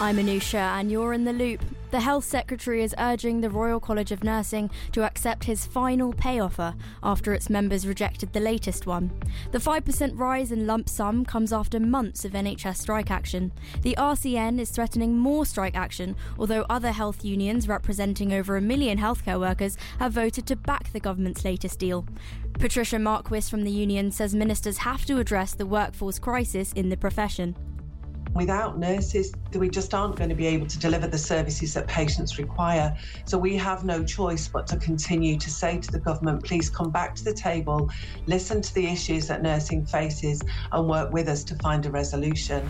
I'm Anousha, and you're in the loop. The Health Secretary is urging the Royal College of Nursing to accept his final pay offer after its members rejected the latest one. The 5% rise in lump sum comes after months of NHS strike action. The RCN is threatening more strike action, although other health unions representing over a million healthcare workers have voted to back the government's latest deal. Patricia Marquis from the union says ministers have to address the workforce crisis in the profession. Without nurses, we just aren't going to be able to deliver the services that patients require. So we have no choice but to continue to say to the government, please come back to the table, listen to the issues that nursing faces, and work with us to find a resolution.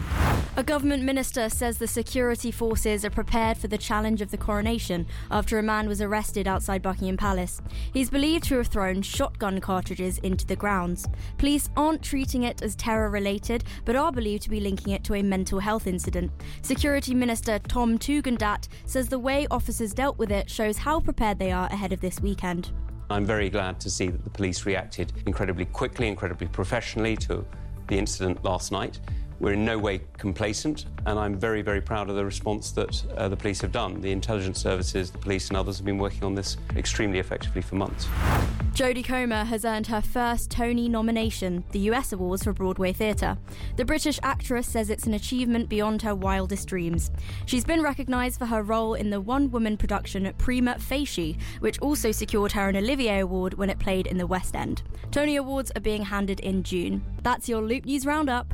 A government minister says the security forces are prepared for the challenge of the coronation after a man was arrested outside Buckingham Palace. He's believed to have thrown shotgun cartridges into the grounds. Police aren't treating it as terror related, but are believed to be linking it to a mental health incident. Security Minister Tom Tugendhat says the way officers dealt with it shows how prepared they are ahead of this weekend. I'm very glad to see that the police reacted incredibly quickly, incredibly professionally to the incident last night. We're in no way complacent, and I'm very, very proud of the response that uh, the police have done. The intelligence services, the police, and others have been working on this extremely effectively for months. Jodie Comer has earned her first Tony nomination, the US Awards for Broadway Theatre. The British actress says it's an achievement beyond her wildest dreams. She's been recognised for her role in the one woman production Prima Facie, which also secured her an Olivier Award when it played in the West End. Tony Awards are being handed in June. That's your Loop News Roundup.